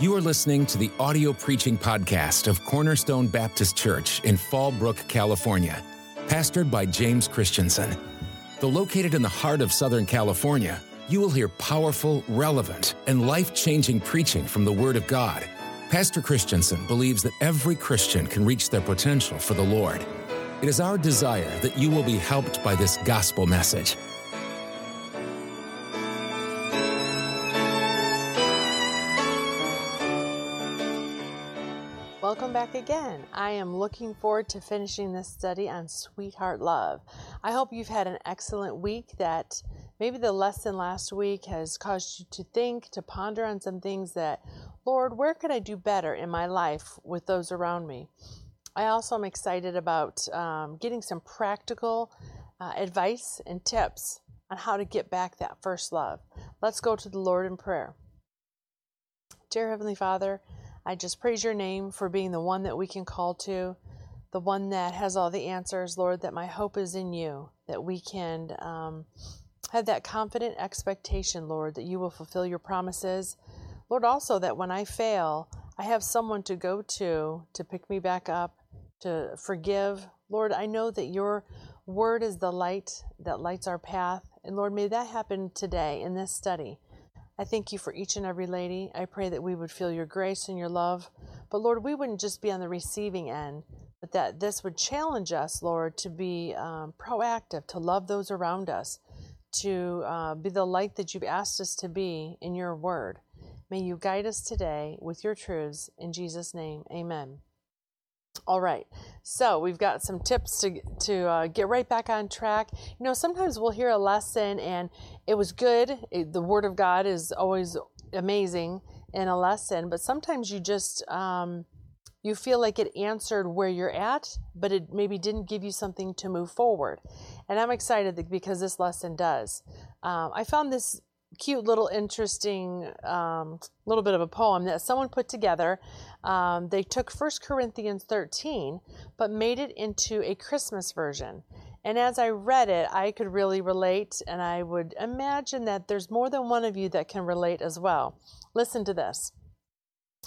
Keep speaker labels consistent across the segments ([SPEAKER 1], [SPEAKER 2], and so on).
[SPEAKER 1] You are listening to the audio preaching podcast of Cornerstone Baptist Church in Fallbrook, California, pastored by James Christensen. Though located in the heart of Southern California, you will hear powerful, relevant, and life changing preaching from the Word of God. Pastor Christensen believes that every Christian can reach their potential for the Lord. It is our desire that you will be helped by this gospel message.
[SPEAKER 2] Welcome back again. I am looking forward to finishing this study on sweetheart love. I hope you've had an excellent week that maybe the lesson last week has caused you to think, to ponder on some things that, Lord, where could I do better in my life with those around me? I also am excited about um, getting some practical uh, advice and tips on how to get back that first love. Let's go to the Lord in prayer. Dear Heavenly Father, I just praise your name for being the one that we can call to, the one that has all the answers, Lord, that my hope is in you, that we can um, have that confident expectation, Lord, that you will fulfill your promises. Lord, also that when I fail, I have someone to go to to pick me back up, to forgive. Lord, I know that your word is the light that lights our path. And Lord, may that happen today in this study. I thank you for each and every lady. I pray that we would feel your grace and your love. But Lord, we wouldn't just be on the receiving end, but that this would challenge us, Lord, to be um, proactive, to love those around us, to uh, be the light that you've asked us to be in your word. May you guide us today with your truths. In Jesus' name, amen. All right, so we've got some tips to to uh, get right back on track. You know, sometimes we'll hear a lesson and it was good. It, the Word of God is always amazing in a lesson, but sometimes you just um, you feel like it answered where you're at, but it maybe didn't give you something to move forward. And I'm excited because this lesson does. Um, I found this cute little interesting um, little bit of a poem that someone put together. Um, they took 1 corinthians 13 but made it into a christmas version. And as i read it i could really relate and i would imagine that there's more than one of you that can relate as well. Listen to this.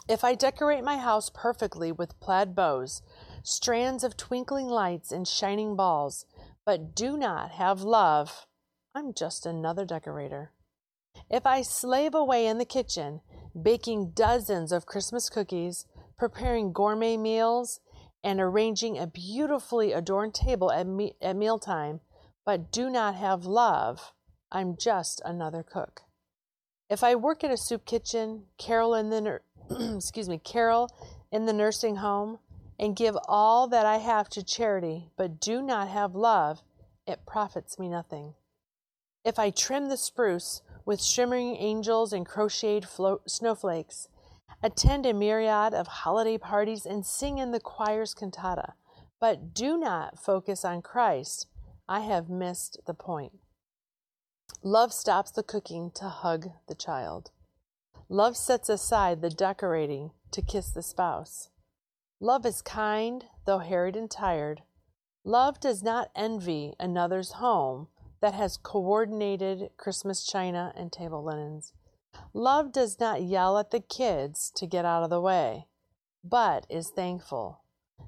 [SPEAKER 2] If i decorate my house perfectly with plaid bows strands of twinkling lights and shining balls but do not have love i'm just another decorator if I slave away in the kitchen, baking dozens of Christmas cookies, preparing gourmet meals, and arranging a beautifully adorned table at, me- at mealtime, but do not have love, I'm just another cook. If I work at a soup kitchen, carol in the nur- excuse me, carol in the nursing home, and give all that I have to charity, but do not have love, it profits me nothing. If I trim the spruce with shimmering angels and crocheted flo- snowflakes, attend a myriad of holiday parties, and sing in the choir's cantata. But do not focus on Christ. I have missed the point. Love stops the cooking to hug the child. Love sets aside the decorating to kiss the spouse. Love is kind, though harried and tired. Love does not envy another's home, that has coordinated Christmas china and table linens. Love does not yell at the kids to get out of the way, but is thankful.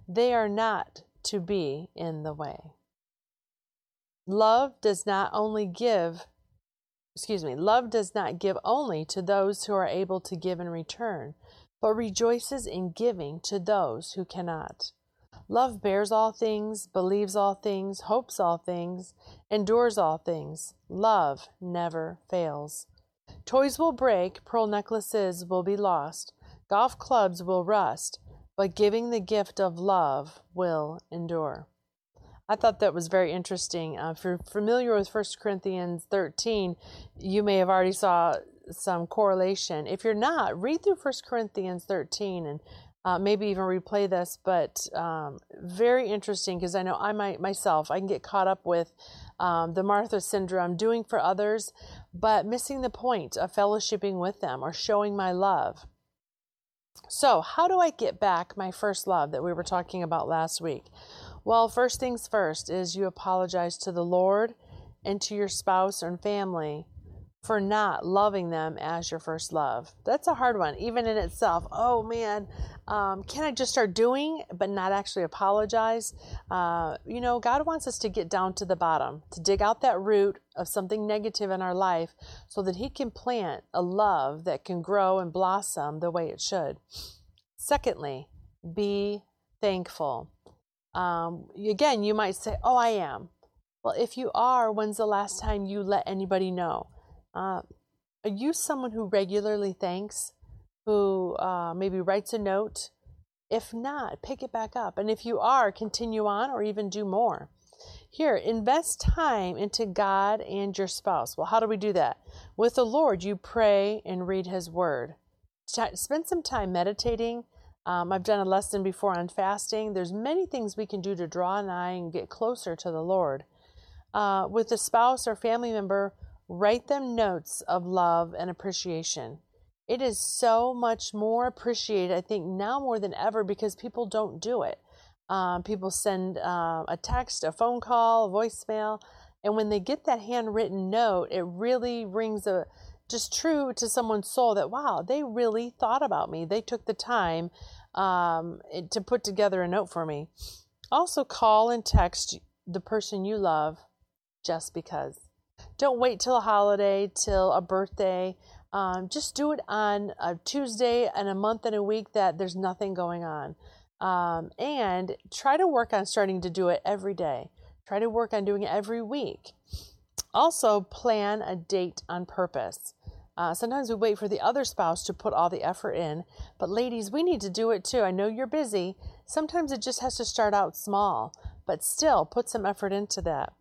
[SPEAKER 2] They are not to be in the way. Love does not only give, excuse me, love does not give only to those who are able to give in return, but rejoices in giving to those who cannot. Love bears all things, believes all things, hopes all things, endures all things. Love never fails. Toys will break, pearl necklaces will be lost, golf clubs will rust, but giving the gift of love will endure. I thought that was very interesting. Uh, if you're familiar with 1 Corinthians 13, you may have already saw some correlation. If you're not, read through 1 Corinthians 13 and uh, maybe even replay this, but um, very interesting because I know I might myself I can get caught up with um, the Martha syndrome, doing for others, but missing the point of fellowshipping with them or showing my love. So, how do I get back my first love that we were talking about last week? Well, first things first is you apologize to the Lord and to your spouse and family for not loving them as your first love. That's a hard one, even in itself. Oh man, um, can I just start doing but not actually apologize? Uh, you know, God wants us to get down to the bottom, to dig out that root of something negative in our life so that He can plant a love that can grow and blossom the way it should. Secondly, be thankful. Um, again, you might say, Oh, I am. Well, if you are, when's the last time you let anybody know? Uh, are you someone who regularly thanks, who uh, maybe writes a note? If not, pick it back up. And if you are, continue on or even do more. Here, invest time into God and your spouse. Well, how do we do that? With the Lord, you pray and read His Word. Spend some time meditating. Um, I've done a lesson before on fasting. There's many things we can do to draw nigh and get closer to the Lord. Uh, with a spouse or family member, Write them notes of love and appreciation. It is so much more appreciated, I think, now more than ever because people don't do it. Um, people send uh, a text, a phone call, a voicemail, and when they get that handwritten note, it really rings a just true to someone's soul that wow, they really thought about me. They took the time um, to put together a note for me. Also, call and text the person you love just because. Don't wait till a holiday, till a birthday. Um, just do it on a Tuesday and a month and a week that there's nothing going on. Um, and try to work on starting to do it every day. Try to work on doing it every week. Also, plan a date on purpose. Uh, sometimes we wait for the other spouse to put all the effort in, but ladies, we need to do it too. I know you're busy. Sometimes it just has to start out small, but still put some effort into that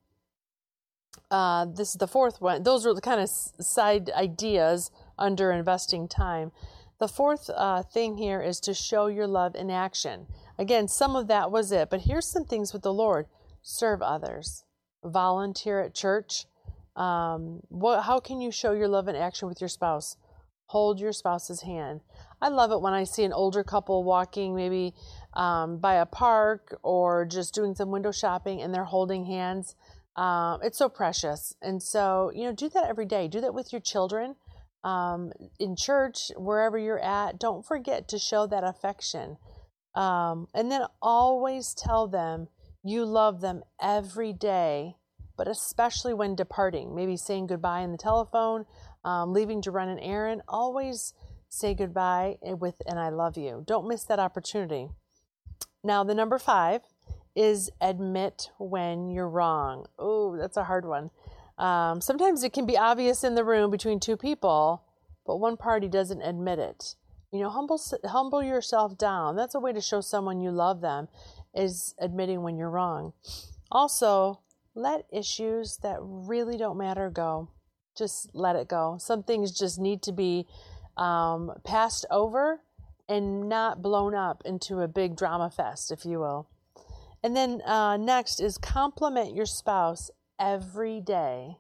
[SPEAKER 2] uh, this is the fourth one. Those are the kind of side ideas under investing time. The fourth uh, thing here is to show your love in action. Again, some of that was it, but here's some things with the Lord serve others, volunteer at church. Um, what, how can you show your love in action with your spouse? Hold your spouse's hand. I love it when I see an older couple walking maybe um, by a park or just doing some window shopping and they're holding hands. Um, it's so precious. And so, you know, do that every day. Do that with your children um, in church, wherever you're at. Don't forget to show that affection. Um, and then always tell them you love them every day, but especially when departing, maybe saying goodbye in the telephone, um, leaving to run an errand. Always say goodbye with, and I love you. Don't miss that opportunity. Now, the number five is admit when you're wrong. Oh, that's a hard one. Um, sometimes it can be obvious in the room between two people, but one party doesn't admit it. You know, humble humble yourself down. That's a way to show someone you love them is admitting when you're wrong. Also, let issues that really don't matter go. Just let it go. Some things just need to be um, passed over and not blown up into a big drama fest, if you will. And then uh, next is compliment your spouse every day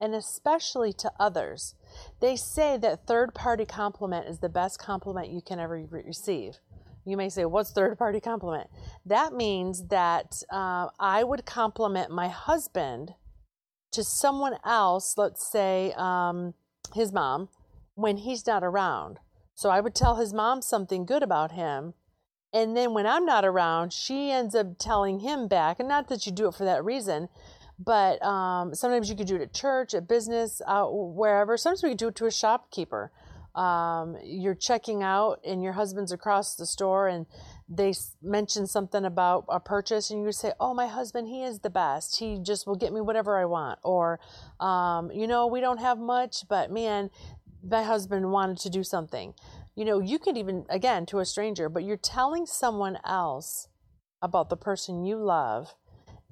[SPEAKER 2] and especially to others. They say that third party compliment is the best compliment you can ever re- receive. You may say, What's third party compliment? That means that uh, I would compliment my husband to someone else, let's say um, his mom, when he's not around. So I would tell his mom something good about him and then when I'm not around, she ends up telling him back. And not that you do it for that reason, but um, sometimes you could do it at church, at business, wherever. Sometimes we could do it to a shopkeeper. Um, you're checking out and your husband's across the store and they mention something about a purchase and you say, Oh, my husband, he is the best. He just will get me whatever I want. Or, um, you know, we don't have much, but man, my husband wanted to do something you know, you could even, again, to a stranger, but you're telling someone else about the person you love.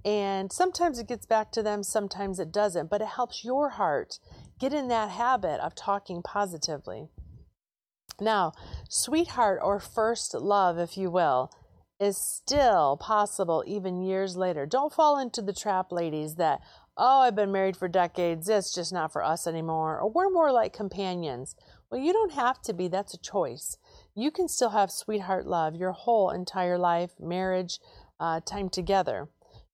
[SPEAKER 2] And sometimes it gets back to them, sometimes it doesn't, but it helps your heart get in that habit of talking positively. Now, sweetheart or first love, if you will, is still possible even years later. Don't fall into the trap, ladies, that, oh, I've been married for decades, it's just not for us anymore, or we're more like companions. Well, you don't have to be, that's a choice. You can still have sweetheart love your whole entire life, marriage, uh, time together.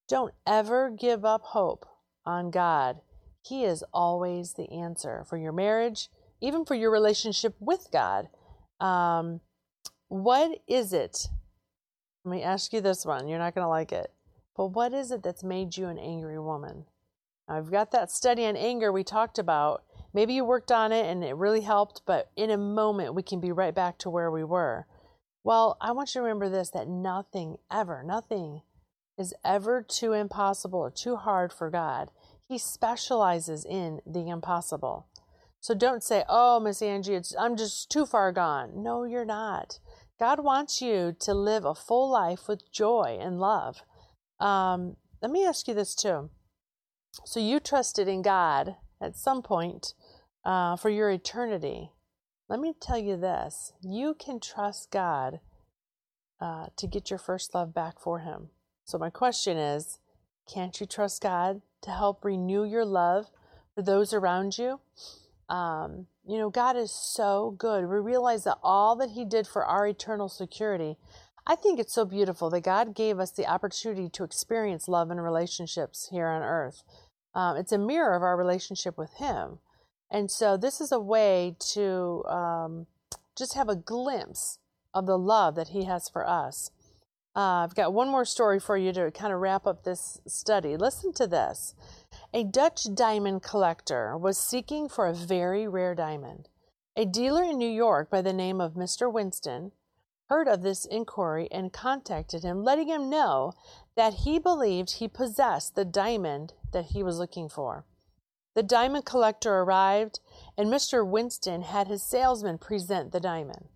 [SPEAKER 2] Don't ever give up hope on God. He is always the answer for your marriage, even for your relationship with God. Um, what is it? Let me ask you this one. You're not going to like it. But what is it that's made you an angry woman? I've got that study on anger we talked about. Maybe you worked on it and it really helped, but in a moment we can be right back to where we were. Well, I want you to remember this that nothing ever, nothing is ever too impossible or too hard for God. He specializes in the impossible. So don't say, "Oh, Miss Angie, I'm just too far gone." No, you're not. God wants you to live a full life with joy and love. Um, let me ask you this too. So you trusted in God at some point uh, for your eternity. Let me tell you this: you can trust God uh, to get your first love back for Him. So my question is, can't you trust God to help renew your love for those around you? Um, you know, God is so good. We realize that all that He did for our eternal security. I think it's so beautiful that God gave us the opportunity to experience love and relationships here on earth. Um, it's a mirror of our relationship with Him. And so, this is a way to um, just have a glimpse of the love that He has for us. Uh, I've got one more story for you to kind of wrap up this study. Listen to this. A Dutch diamond collector was seeking for a very rare diamond. A dealer in New York by the name of Mr. Winston heard of this inquiry and contacted him, letting him know that he believed he possessed the diamond that he was looking for. The diamond collector arrived, and Mr. Winston had his salesman present the diamond.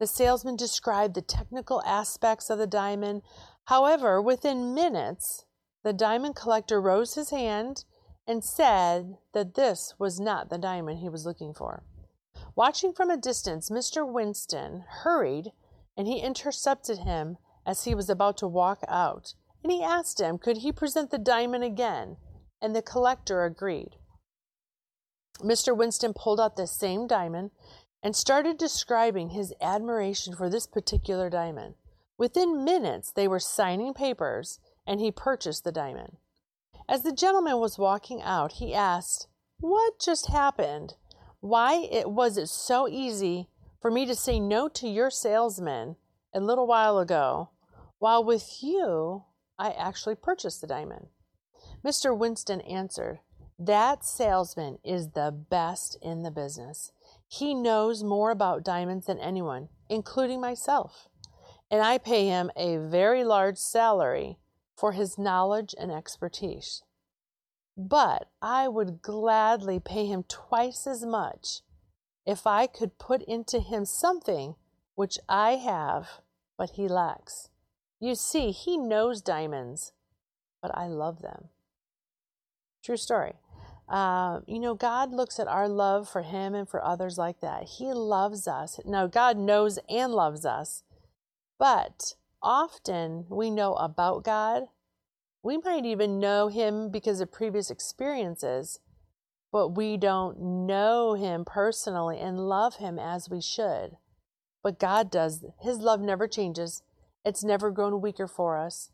[SPEAKER 2] The salesman described the technical aspects of the diamond. However, within minutes, the diamond collector rose his hand and said that this was not the diamond he was looking for. Watching from a distance, Mr. Winston hurried and he intercepted him as he was about to walk out. And he asked him, could he present the diamond again? And the collector agreed. Mr. Winston pulled out the same diamond and started describing his admiration for this particular diamond. Within minutes, they were signing papers and he purchased the diamond. As the gentleman was walking out, he asked, What just happened? Why it was it so easy for me to say no to your salesman a little while ago, while with you I actually purchased the diamond? Mr. Winston answered, That salesman is the best in the business. He knows more about diamonds than anyone, including myself, and I pay him a very large salary for his knowledge and expertise. But I would gladly pay him twice as much if I could put into him something which I have, but he lacks. You see, he knows diamonds, but I love them. True story. Uh, you know, God looks at our love for Him and for others like that. He loves us. Now, God knows and loves us, but often we know about God. We might even know him because of previous experiences, but we don't know him personally and love him as we should. But God does. His love never changes, it's never grown weaker for us.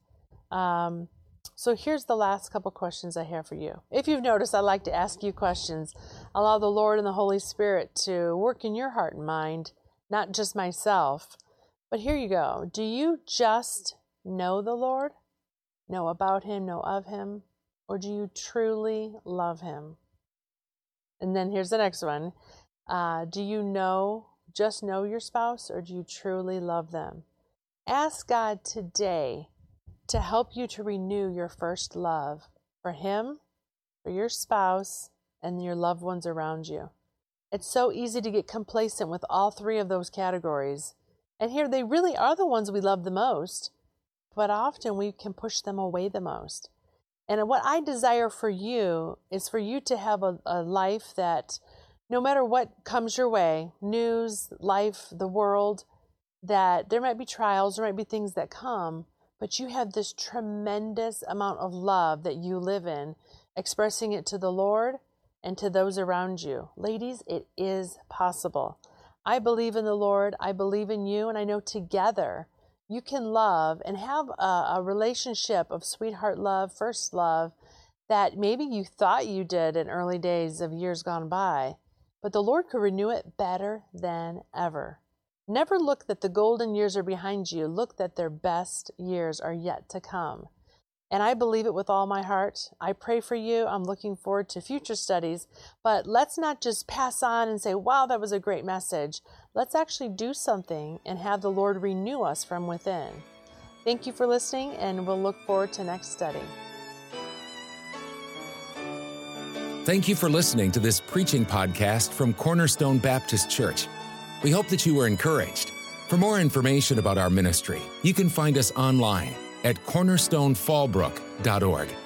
[SPEAKER 2] Um, so here's the last couple questions I have for you. If you've noticed, I like to ask you questions. Allow the Lord and the Holy Spirit to work in your heart and mind, not just myself. But here you go. Do you just know the Lord? Know about Him, know of Him? Or do you truly love Him? And then here's the next one. Uh, do you know, just know your spouse, or do you truly love them? Ask God today to help you to renew your first love for Him, for your spouse, and your loved ones around you. It's so easy to get complacent with all three of those categories and here they really are the ones we love the most, but often we can push them away the most. And what I desire for you is for you to have a, a life that no matter what comes your way news, life, the world that there might be trials, there might be things that come, but you have this tremendous amount of love that you live in, expressing it to the Lord and to those around you. Ladies, it is possible. I believe in the Lord, I believe in you, and I know together you can love and have a, a relationship of sweetheart love, first love, that maybe you thought you did in early days of years gone by, but the Lord could renew it better than ever. Never look that the golden years are behind you. Look that their best years are yet to come. And I believe it with all my heart. I pray for you. I'm looking forward to future studies. But let's not just pass on and say, wow, that was a great message. Let's actually do something and have the Lord renew us from within. Thank you for listening, and we'll look forward to next study.
[SPEAKER 1] Thank you for listening to this preaching podcast from Cornerstone Baptist Church. We hope that you were encouraged. For more information about our ministry, you can find us online at cornerstonefallbrook.org.